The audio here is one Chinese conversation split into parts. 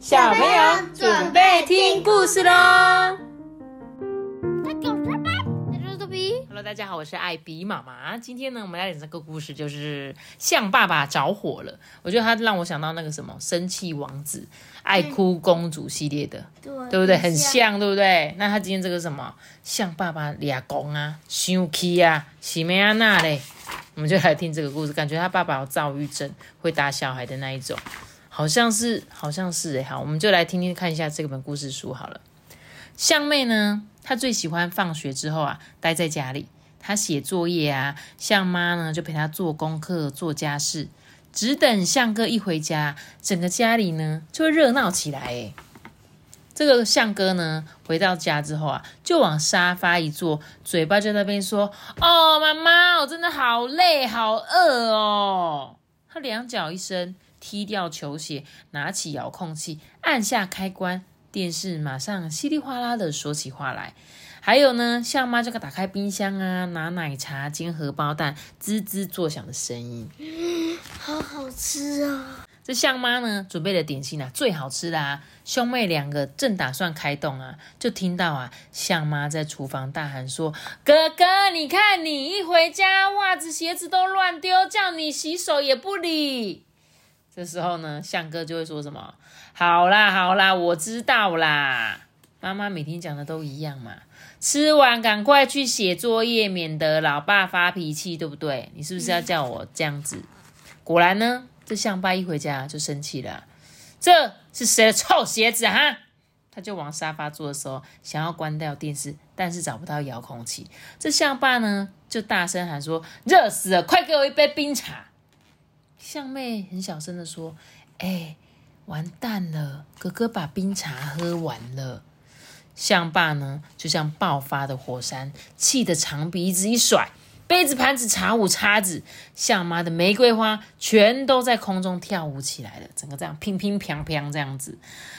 小朋友准备听故事喽！Hello，大家好，我是艾比妈妈。今天呢，我们来讲这个故事，就是象爸爸着火了。我觉得他让我想到那个什么生气王子、爱哭公主系列的，对对不对？很像，对不对？那他今天这个什么象爸爸俩公啊、生气啊、喜梅安娜嘞，我们就来听这个故事。感觉他爸爸有躁郁症，会打小孩的那一种。好像是，好像是哎，好，我们就来听听看一下这本故事书好了。象妹呢，她最喜欢放学之后啊，待在家里，她写作业啊，象妈呢就陪她做功课、做家事，只等象哥一回家，整个家里呢就会热闹起来哎。这个象哥呢，回到家之后啊，就往沙发一坐，嘴巴就在那边说：“哦，妈妈，我真的好累，好饿哦。”他两脚一伸。踢掉球鞋，拿起遥控器，按下开关，电视马上稀里哗啦的说起话来。还有呢，象妈这个打开冰箱啊，拿奶茶煎荷包蛋，滋滋作响的声音，好好吃啊！这象妈呢，准备的点心啊，最好吃啦。兄妹两个正打算开动啊，就听到啊，象妈在厨房大喊说：“哥哥，你看你一回家，袜子鞋子都乱丢，叫你洗手也不理。”这时候呢，象哥就会说什么：“好啦，好啦，我知道啦。妈妈每天讲的都一样嘛。吃完赶快去写作业，免得老爸发脾气，对不对？你是不是要叫我这样子？果然呢，这象爸一回家就生气了。这是谁的臭鞋子哈？他就往沙发坐的时候，想要关掉电视，但是找不到遥控器。这象爸呢，就大声喊说：热死了，快给我一杯冰茶！”向妹很小声的说：“哎，完蛋了，哥哥把冰茶喝完了。”象爸呢，就像爆发的火山，气得长鼻子一甩，杯子、盘子、茶壶、叉子，象妈的玫瑰花全都在空中跳舞起来了，整个这样乒乒乓乓这样子。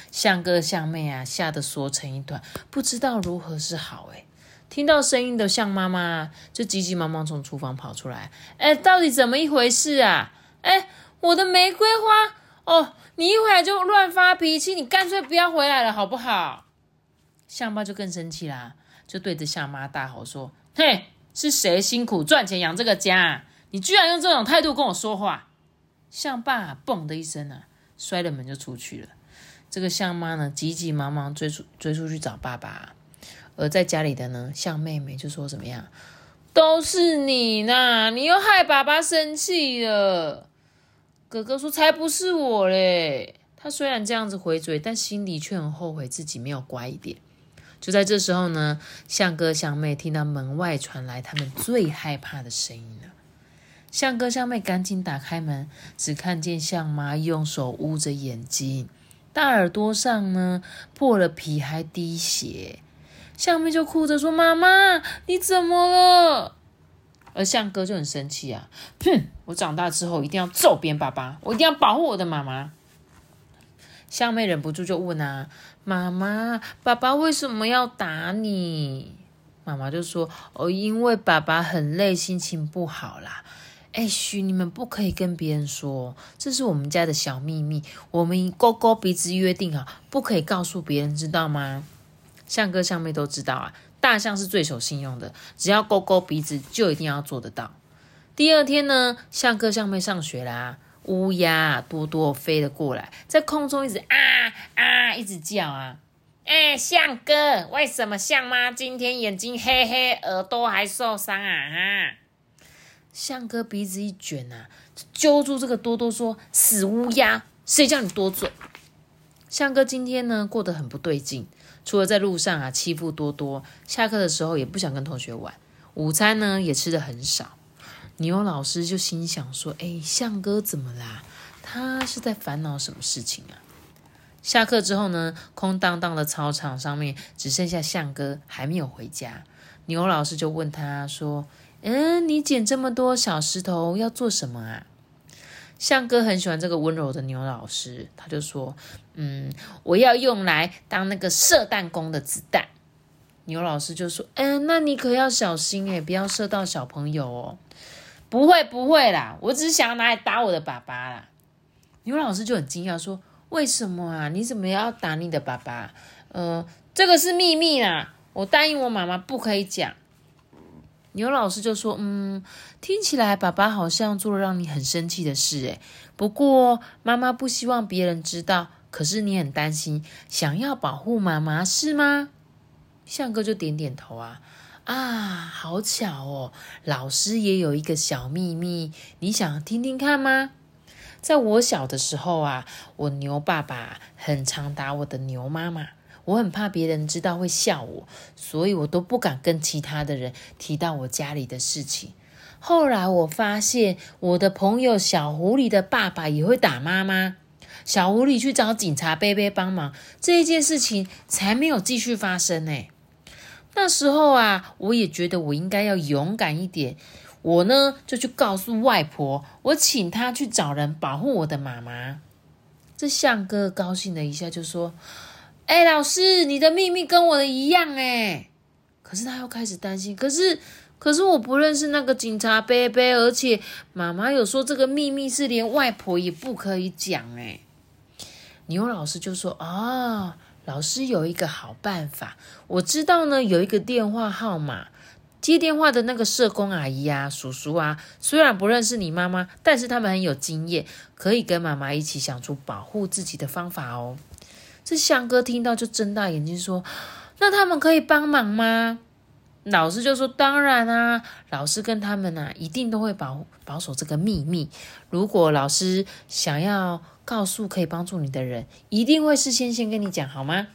向哥、向妹啊，吓得缩成一团，不知道如何是好。哎，听到声音的向妈妈就急急忙忙从厨房跑出来，哎，到底怎么一回事啊？哎，我的玫瑰花哦！你一回来就乱发脾气，你干脆不要回来了，好不好？象爸就更生气啦，就对着象妈大吼说：“嘿，是谁辛苦赚钱养这个家？你居然用这种态度跟我说话！”象爸嘣的一声啊，摔了门就出去了。这个象妈呢，急急忙忙追出追出去找爸爸，而在家里的呢，象妹妹就说：“怎么样？都是你呐，你又害爸爸生气了。”哥哥说：“才不是我嘞！”他虽然这样子回嘴，但心里却很后悔自己没有乖一点。就在这时候呢，向哥向妹听到门外传来他们最害怕的声音了。向哥向妹赶紧打开门，只看见向妈用手捂着眼睛，大耳朵上呢破了皮，还滴血。向妹就哭着说：“妈妈，你怎么了？”而象哥就很生气啊！哼，我长大之后一定要揍扁爸爸，我一定要保护我的妈妈。向妹忍不住就问啊：“妈妈，爸爸为什么要打你？”妈妈就说：“哦，因为爸爸很累，心情不好啦。”哎嘘，你们不可以跟别人说，这是我们家的小秘密，我们勾勾鼻子约定啊，不可以告诉别人，知道吗？象哥、向妹都知道啊。大象是最守信用的，只要勾勾鼻子，就一定要做得到。第二天呢，象哥象妹上学啦，乌鸦多多飞了过来，在空中一直啊啊一直叫啊！哎，象哥，为什么象妈今天眼睛黑黑，耳朵还受伤啊？哈！象哥鼻子一卷啊，揪住这个多多说：“死乌鸦，谁叫你多嘴？”象哥今天呢，过得很不对劲。除了在路上啊欺负多多，下课的时候也不想跟同学玩，午餐呢也吃的很少。牛老师就心想说：“哎，象哥怎么啦？他是在烦恼什么事情啊？”下课之后呢，空荡荡的操场上面只剩下象哥还没有回家。牛老师就问他说：“嗯，你捡这么多小石头要做什么啊？”向哥很喜欢这个温柔的牛老师，他就说：“嗯，我要用来当那个射弹弓的子弹。”牛老师就说：“嗯，那你可要小心诶，不要射到小朋友哦。”“不会不会啦，我只是想要拿来打我的爸爸啦。”牛老师就很惊讶说：“为什么啊？你怎么要打你的爸爸？呃，这个是秘密啦，我答应我妈妈不可以讲。牛老师就说：“嗯，听起来爸爸好像做了让你很生气的事，诶，不过妈妈不希望别人知道，可是你很担心，想要保护妈妈是吗？”向哥就点点头啊，啊，好巧哦，老师也有一个小秘密，你想听听看吗？在我小的时候啊，我牛爸爸很常打我的牛妈妈。我很怕别人知道会笑我，所以我都不敢跟其他的人提到我家里的事情。后来我发现我的朋友小狐狸的爸爸也会打妈妈，小狐狸去找警察贝贝帮忙，这一件事情才没有继续发生呢。那时候啊，我也觉得我应该要勇敢一点，我呢就去告诉外婆，我请她去找人保护我的妈妈。这向哥高兴了一下，就说。哎，老师，你的秘密跟我的一样哎。可是他又开始担心，可是可是我不认识那个警察贝贝，而且妈妈有说这个秘密是连外婆也不可以讲哎。牛老师就说啊，老师有一个好办法，我知道呢，有一个电话号码，接电话的那个社工阿姨啊、叔叔啊，虽然不认识你妈妈，但是他们很有经验，可以跟妈妈一起想出保护自己的方法哦。这香哥听到就睁大眼睛说：“那他们可以帮忙吗？”老师就说：“当然啊，老师跟他们啊，一定都会保保守这个秘密。如果老师想要告诉可以帮助你的人，一定会事先先跟你讲，好吗？”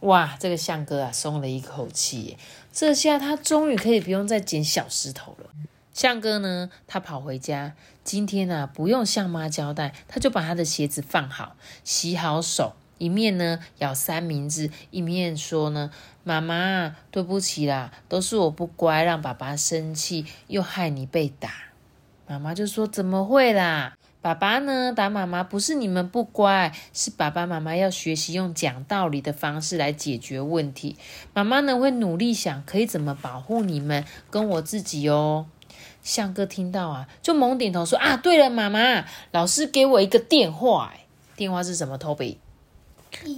哇，这个相哥啊，松了一口气，这下他终于可以不用再捡小石头了。相哥呢，他跑回家，今天呢，不用向妈交代，他就把他的鞋子放好，洗好手。一面呢咬三明治，一面说呢：“妈妈，对不起啦，都是我不乖，让爸爸生气，又害你被打。”妈妈就说：“怎么会啦？爸爸呢打妈妈不是你们不乖，是爸爸妈妈要学习用讲道理的方式来解决问题。妈妈呢会努力想可以怎么保护你们跟我自己哦。”向哥听到啊，就猛点头说：“啊，对了，妈妈，老师给我一个电话，电话是什么？Toby。”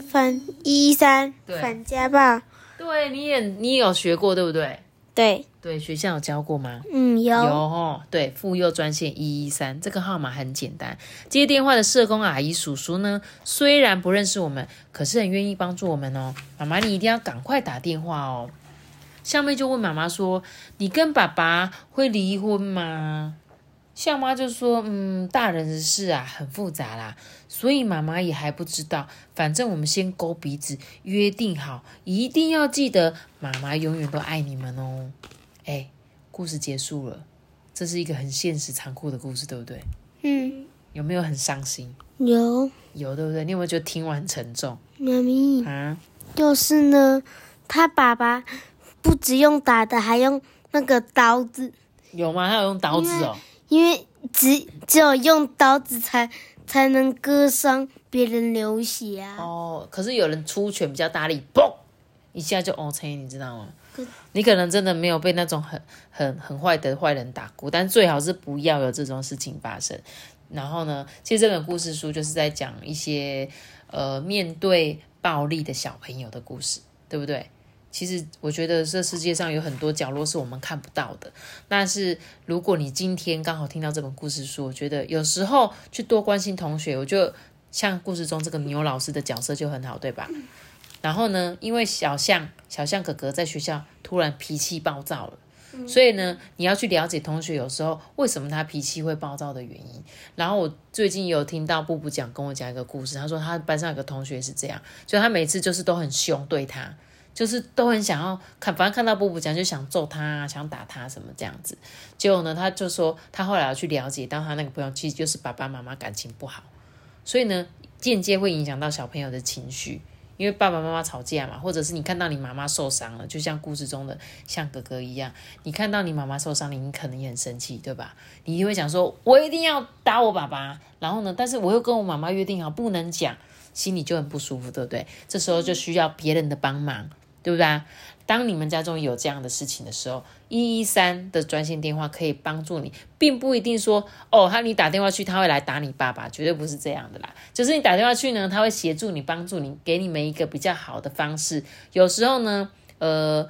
反一三反家暴，对，你也你也有学过对不对？对对，学校有教过吗？嗯，有有哦。对，妇幼专线一一三这个号码很简单，接电话的社工阿姨叔叔呢，虽然不认识我们，可是很愿意帮助我们哦。妈妈，你一定要赶快打电话哦。向妹就问妈妈说：“你跟爸爸会离婚吗？”向妈就说：“嗯，大人的事啊，很复杂啦，所以妈妈也还不知道。反正我们先勾鼻子，约定好，一定要记得，妈妈永远都爱你们哦。”哎，故事结束了，这是一个很现实、残酷的故事，对不对？嗯。有没有很伤心？有，有，对不对？你有没有觉得听完沉重？妈咪啊，就是呢，他爸爸不只用打的，还用那个刀子。有吗？他有用刀子哦。因为只只有用刀子才才能割伤别人流血啊！哦，可是有人出拳比较大力，嘣一下就 OK，你知道吗？你可能真的没有被那种很很很坏的坏人打过，但最好是不要有这种事情发生。然后呢，其实这本故事书就是在讲一些呃面对暴力的小朋友的故事，对不对？其实我觉得这世界上有很多角落是我们看不到的。但是如果你今天刚好听到这本故事书，我觉得有时候去多关心同学，我就像故事中这个牛老师的角色就很好，对吧？然后呢，因为小象小象哥哥在学校突然脾气暴躁了，所以呢，你要去了解同学有时候为什么他脾气会暴躁的原因。然后我最近有听到布布讲跟我讲一个故事，他说他班上有个同学是这样，就他每次就是都很凶对他。就是都很想要看，反正看到布布讲就想揍他，啊想打他什么这样子。结果呢，他就说他后来要去了解，到他那个朋友其实就是爸爸妈妈感情不好，所以呢，间接会影响到小朋友的情绪。因为爸爸妈妈吵架嘛，或者是你看到你妈妈受伤了，就像故事中的像哥哥一样，你看到你妈妈受伤了，你可能也很生气，对吧？你就会想说，我一定要打我爸爸，然后呢，但是我又跟我妈妈约定好不能讲，心里就很不舒服，对不对？这时候就需要别人的帮忙。对不对啊？当你们家中有这样的事情的时候，一一三的专线电话可以帮助你，并不一定说哦，他你打电话去，他会来打你爸爸，绝对不是这样的啦。就是你打电话去呢，他会协助你，帮助你，给你们一个比较好的方式。有时候呢，呃，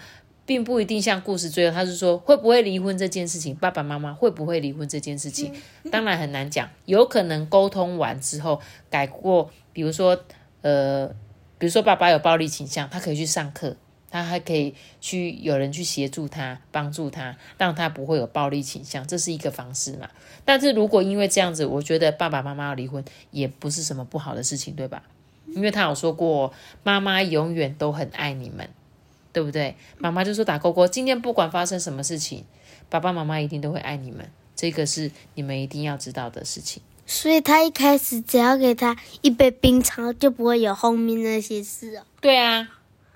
并不一定像故事最后，他是说会不会离婚这件事情，爸爸妈妈会不会离婚这件事情，当然很难讲，有可能沟通完之后改过，比如说呃，比如说爸爸有暴力倾向，他可以去上课。他还可以去有人去协助他，帮助他，让他不会有暴力倾向，这是一个方式嘛？但是如果因为这样子，我觉得爸爸妈妈要离婚也不是什么不好的事情，对吧？因为他有说过，妈妈永远都很爱你们，对不对？妈妈就说打勾勾，今天不管发生什么事情，爸爸妈妈一定都会爱你们，这个是你们一定要知道的事情。所以他一开始只要给他一杯冰茶，就不会有后面那些事哦。对啊。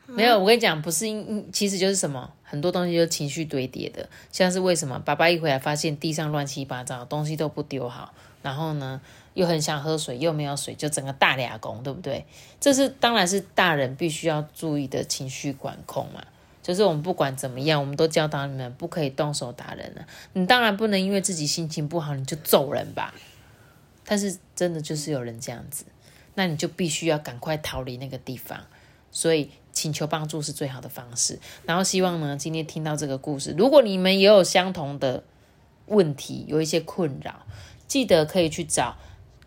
没有，我跟你讲，不是因，其实就是什么，很多东西就是情绪堆叠的，像是为什么爸爸一回来发现地上乱七八糟，东西都不丢好，然后呢又很想喝水，又没有水，就整个大俩工，对不对？这是当然是大人必须要注意的情绪管控嘛。就是我们不管怎么样，我们都教导你们不可以动手打人了。你当然不能因为自己心情不好你就揍人吧。但是真的就是有人这样子，那你就必须要赶快逃离那个地方。所以。请求帮助是最好的方式。然后希望呢，今天听到这个故事，如果你们也有相同的问题，有一些困扰，记得可以去找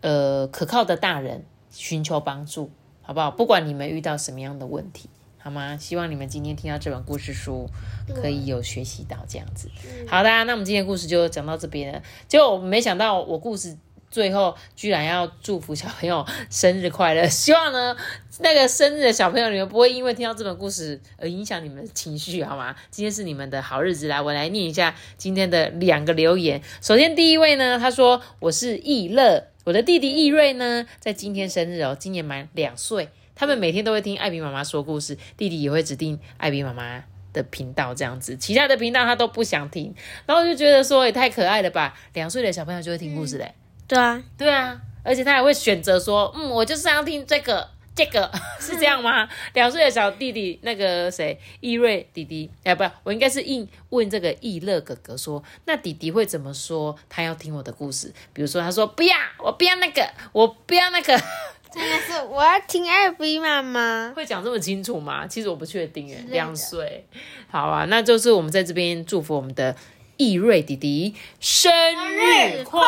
呃可靠的大人寻求帮助，好不好？不管你们遇到什么样的问题，好吗？希望你们今天听到这本故事书，可以有学习到这样子。好的，那我们今天故事就讲到这边了。结果没想到我故事。最后居然要祝福小朋友生日快乐，希望呢那个生日的小朋友你们不会因为听到这本故事而影响你们的情绪，好吗？今天是你们的好日子，来我来念一下今天的两个留言。首先第一位呢，他说我是易乐，我的弟弟易瑞呢在今天生日哦，今年满两岁。他们每天都会听艾比妈妈说故事，弟弟也会指定艾比妈妈的频道这样子，其他的频道他都不想听，然后就觉得说也太可爱了吧，两岁的小朋友就会听故事嘞。对啊，对啊，而且他还会选择说，嗯，我就是要听这个，这个 是这样吗？两岁的小弟弟，那个谁，易瑞弟弟，哎，不，我应该是应问这个易乐哥哥说，那弟弟会怎么说？他要听我的故事，比如说他说不要，我不要那个，我不要那个，真的是我要听艾比妈妈，会讲这么清楚吗？其实我不确定诶，两岁，好啊，那就是我们在这边祝福我们的。易瑞弟弟生日快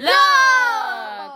乐！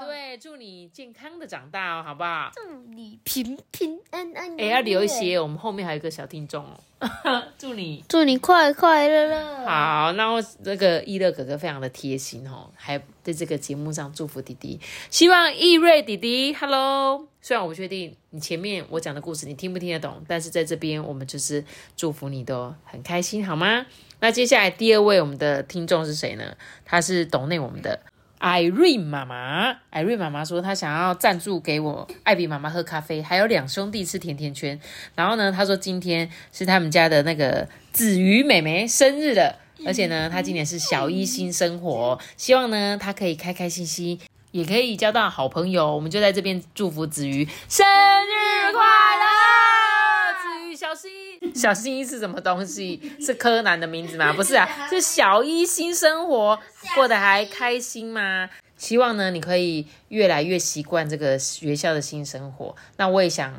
对，祝你健康的长大哦，好不好？祝你平平安安。哎，要留一些，我们后面还有一个小听众哦。祝你，祝你快快乐乐。好，那我这个易乐哥哥非常的贴心哦，还在这个节目上祝福弟弟。希望易瑞弟弟，Hello。虽然我不确定你前面我讲的故事你听不听得懂，但是在这边我们就是祝福你都很开心，好吗？那接下来第二位我们的听众是谁呢？他是懂内我们的艾瑞妈妈。艾瑞妈妈说她想要赞助给我艾比妈妈喝咖啡，还有两兄弟吃甜甜圈。然后呢，她说今天是他们家的那个子瑜妹妹生日了，而且呢，她今年是小一新生活，希望呢她可以开开心心，也可以交到好朋友。我们就在这边祝福子瑜生日快乐，小新。小新一是什么东西？是柯南的名字吗？不是啊，是小一新生活过得还开心吗？希望呢，你可以越来越习惯这个学校的新生活。那我也想，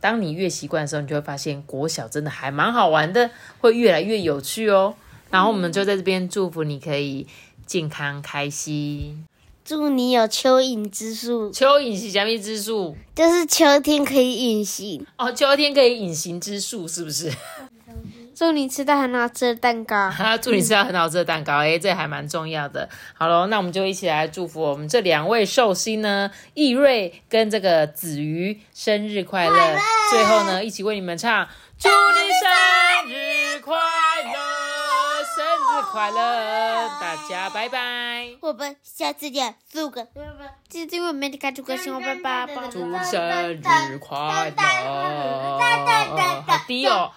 当你越习惯的时候，你就会发现国小真的还蛮好玩的，会越来越有趣哦。然后我们就在这边祝福你可以健康开心。祝你有蚯蚓之术。蚯蚓是什么之术？就是秋天可以隐形哦。秋天可以隐形之术是不是？祝你吃到很好吃的蛋糕。祝你吃到很好吃的蛋糕，哎，这还蛮重要的。好了，那我们就一起来祝福我们这两位寿星呢，易瑞跟这个子瑜生日快乐。最后呢，一起为你们唱，祝你生日快乐。快乐，大家拜拜！我们下次见，祝个，记得为我们的开祝个生日爸爸，祝生日快乐，好低哦。